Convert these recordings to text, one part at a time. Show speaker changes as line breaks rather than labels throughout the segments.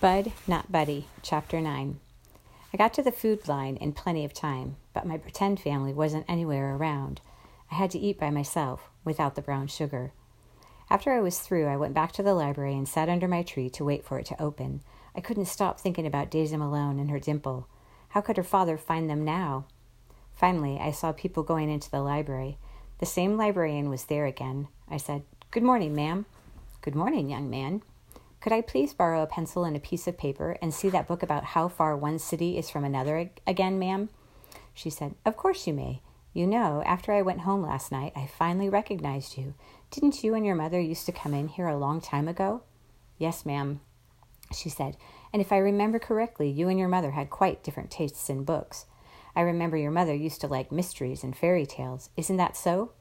Bud, Not Buddy, Chapter 9. I got to the food line in plenty of time, but my pretend family wasn't anywhere around. I had to eat by myself, without the brown sugar. After I was through, I went back to the library and sat under my tree to wait for it to open. I couldn't stop thinking about Daisy Malone and her dimple. How could her father find them now? Finally, I saw people going into the library. The same librarian was there again. I said, Good morning, ma'am. Good morning, young man. Could I please borrow a pencil and a piece of paper and see that book about how far one city is from another again, ma'am? She said, Of course you may. You know, after I went home last night, I finally recognized you. Didn't you and your mother used to come in here a long time ago? Yes, ma'am, she said. And if I remember correctly, you and your mother had quite different tastes in books. I remember your mother used to like mysteries and fairy tales. Isn't that so?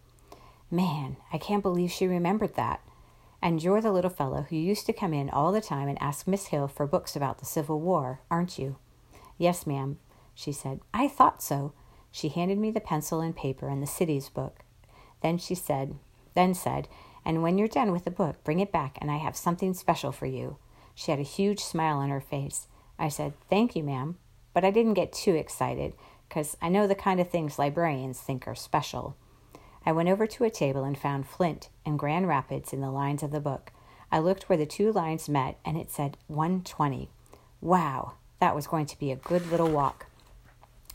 Man, I can't believe she remembered that. And you're the little fellow who used to come in all the time and ask Miss Hill for books about the Civil War, aren't you? Yes, ma'am, she said. I thought so. She handed me the pencil and paper and the cities book. Then she said, then said, and when you're done with the book, bring it back and I have something special for you. She had a huge smile on her face. I said, Thank you, ma'am. But I didn't get too excited, because I know the kind of things librarians think are special. I went over to a table and found Flint and Grand Rapids in the lines of the book. I looked where the two lines met, and it said 120. Wow, that was going to be a good little walk.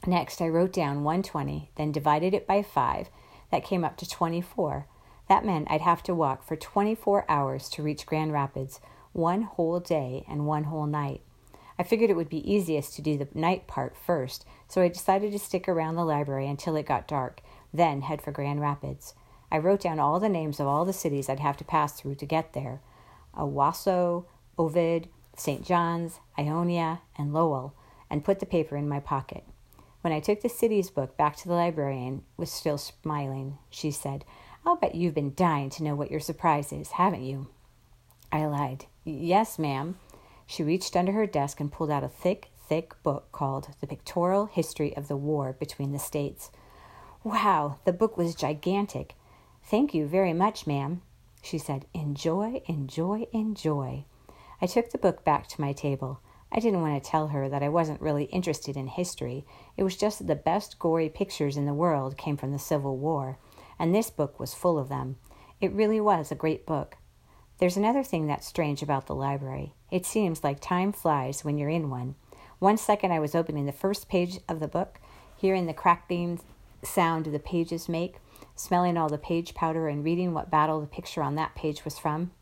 Next, I wrote down 120, then divided it by 5. That came up to 24. That meant I'd have to walk for 24 hours to reach Grand Rapids, one whole day and one whole night. I figured it would be easiest to do the night part first, so I decided to stick around the library until it got dark then head for Grand Rapids. I wrote down all the names of all the cities I'd have to pass through to get there Owosso, Ovid, St. John's, Ionia, and Lowell, and put the paper in my pocket. When I took the cities book back to the librarian, was still smiling, she said, I'll bet you've been dying to know what your surprise is, haven't you? I lied. Yes, ma'am. She reached under her desk and pulled out a thick, thick book called The Pictorial History of the War Between the States. Wow, the book was gigantic. Thank you very much, ma'am. She said, Enjoy, enjoy, enjoy. I took the book back to my table. I didn't want to tell her that I wasn't really interested in history. It was just that the best gory pictures in the world came from the Civil War, and this book was full of them. It really was a great book. There's another thing that's strange about the library. It seems like time flies when you're in one. One second I was opening the first page of the book, hearing the crackling sound the pages make, smelling all the page powder and reading what battle the picture on that page was from.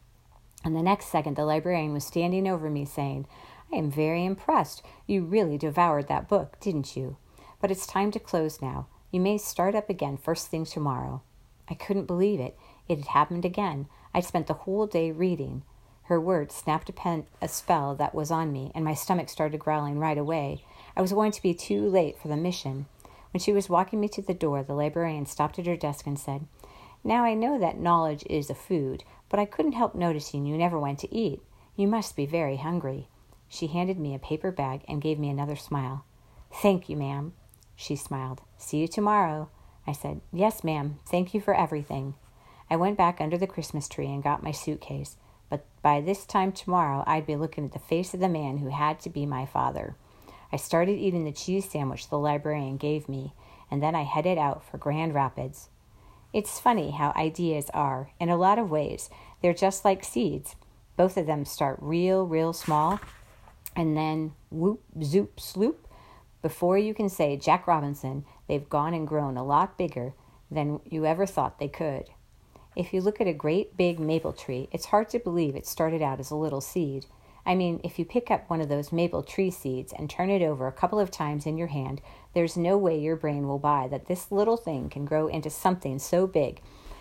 And the next second, the librarian was standing over me saying, I am very impressed. You really devoured that book, didn't you? But it's time to close now. You may start up again first thing tomorrow. I couldn't believe it. It had happened again. I'd spent the whole day reading. Her words snapped a, pen, a spell that was on me, and my stomach started growling right away. I was going to be too late for the mission. When she was walking me to the door, the librarian stopped at her desk and said, Now I know that knowledge is a food, but I couldn't help noticing you never went to eat. You must be very hungry. She handed me a paper bag and gave me another smile. Thank you, ma'am. She smiled. See you tomorrow. I said, Yes, ma'am. Thank you for everything. I went back under the Christmas tree and got my suitcase, but by this time tomorrow I'd be looking at the face of the man who had to be my father. I started eating the cheese sandwich the librarian gave me, and then I headed out for Grand Rapids. It's funny how ideas are, in a lot of ways. They're just like seeds. Both of them start real, real small, and then whoop, zoop, sloop. Before you can say Jack Robinson, they've gone and grown a lot bigger than you ever thought they could. If you look at a great big maple tree, it's hard to believe it started out as a little seed. I mean, if you pick up one of those maple tree seeds and turn it over a couple of times in your hand, there's no way your brain will buy that this little thing can grow into something so big.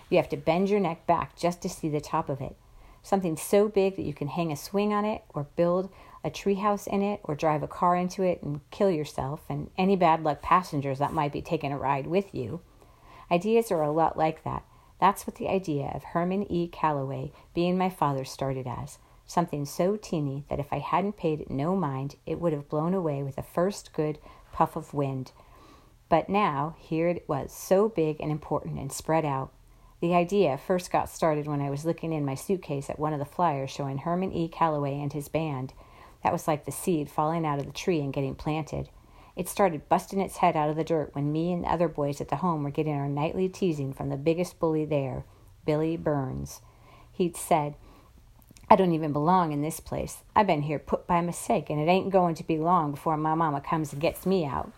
You have to bend your neck back just to see the top of it. Something so big that you can hang a swing on it, or build a treehouse in it, or drive a car into it and kill yourself and any bad luck passengers that might be taking a ride with you. Ideas are a lot like that. That's what the idea of Herman E. Calloway being my father started as something so teeny that if I hadn't paid it no mind, it would have blown away with the first good puff of wind. But now, here it was, so big and important and spread out. The idea first got started when I was looking in my suitcase at one of the flyers showing Herman E. Calloway and his band. That was like the seed falling out of the tree and getting planted. It started busting its head out of the dirt when me and the other boys at the home were getting our nightly teasing from the biggest bully there, Billy Burns. He'd said, I don't even belong in this place. I've been here put by mistake, and it ain't going to be long before my mama comes and gets me out.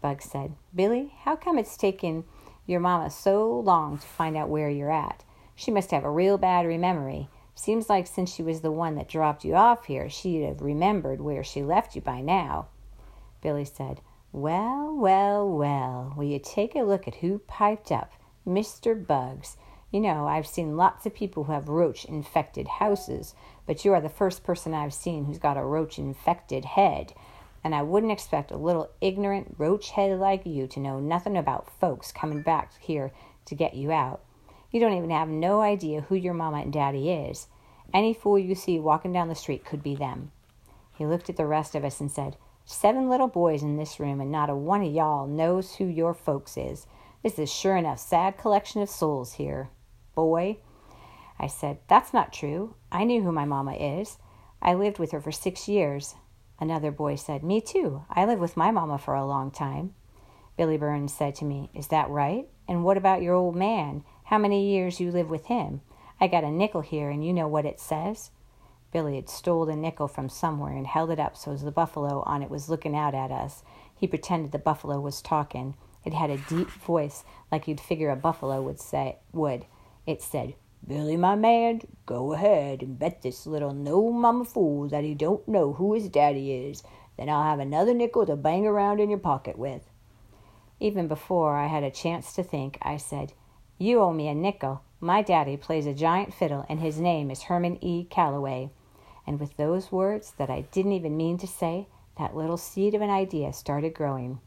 Bug said, Billy, how come it's taken your mama so long to find out where you're at? She must have a real bad memory. Seems like since she was the one that dropped you off here, she'd have remembered where she left you by now. Billy said, Well, well, well, will you take a look at who piped up? Mr. Bugs. You know, I've seen lots of people who have roach infected houses, but you are the first person I've seen who's got a roach infected head. And I wouldn't expect a little ignorant roach head like you to know nothing about folks coming back here to get you out. You don't even have no idea who your mama and daddy is. Any fool you see walking down the street could be them. He looked at the rest of us and said, Seven little boys in this room, and not a one of y'all knows who your folks is. This is sure enough sad collection of souls here. Boy, I said, That's not true. I knew who my mamma is. I lived with her for six years. Another boy said, Me too. I lived with my mamma for a long time. Billy Burns said to me, Is that right? And what about your old man? How many years you live with him? I got a nickel here, and you know what it says? Billy had stole a nickel from somewhere and held it up so as the buffalo on it was looking out at us. He pretended the buffalo was talking. It had a deep voice like you'd figure a buffalo would say would. It said, Billy, my man, go ahead and bet this little no mama fool that he don't know who his daddy is. Then I'll have another nickel to bang around in your pocket with. Even before I had a chance to think, I said, You owe me a nickel. My daddy plays a giant fiddle, and his name is Herman E. Calloway. And with those words that I didn't even mean to say, that little seed of an idea started growing.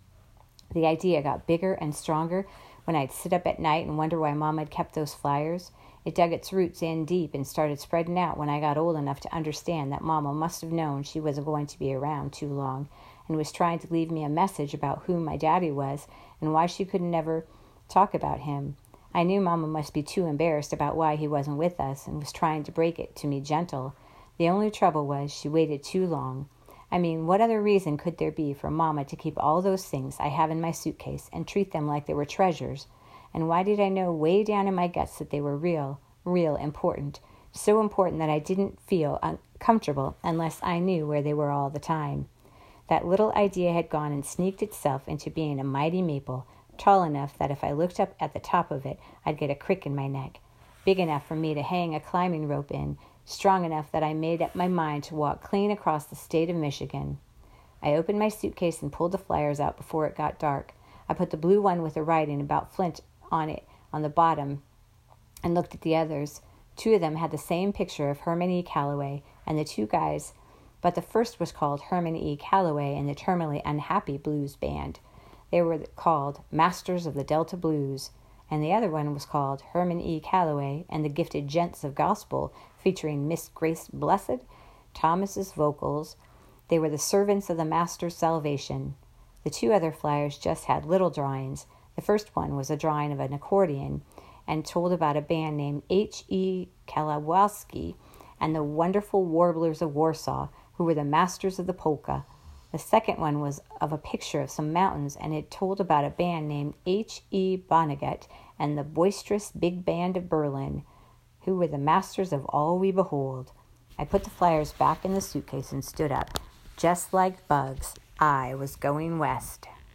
The idea got bigger and stronger when I'd sit up at night and wonder why Mom had kept those flyers. It dug its roots in deep and started spreading out when I got old enough to understand that Mama must have known she wasn't going to be around too long and was trying to leave me a message about who my daddy was and why she could never talk about him. I knew Mama must be too embarrassed about why he wasn't with us and was trying to break it to me gentle. The only trouble was she waited too long. I mean, what other reason could there be for Mamma to keep all those things I have in my suitcase and treat them like they were treasures? And why did I know way down in my guts that they were real, real important? So important that I didn't feel uncomfortable unless I knew where they were all the time. That little idea had gone and sneaked itself into being a mighty maple, tall enough that if I looked up at the top of it, I'd get a crick in my neck, big enough for me to hang a climbing rope in, strong enough that I made up my mind to walk clean across the state of Michigan. I opened my suitcase and pulled the flyers out before it got dark. I put the blue one with the writing about Flint on it on the bottom and looked at the others. Two of them had the same picture of Herman E. Calloway and the two guys, but the first was called Herman E. Calloway and the Terminally Unhappy Blues Band. They were called Masters of the Delta Blues, and the other one was called Herman E. Calloway and the Gifted Gents of Gospel featuring Miss Grace Blessed, Thomas's vocals. They were the servants of the Master's salvation. The two other flyers just had little drawings. The first one was a drawing of an accordion and told about a band named H. E. Kalawowski and the wonderful warblers of Warsaw, who were the masters of the polka. The second one was of a picture of some mountains, and it told about a band named H. E. Vonnegut and the boisterous big band of Berlin who were the masters of all we behold. I put the flyers back in the suitcase and stood up. Just like bugs, I was going west.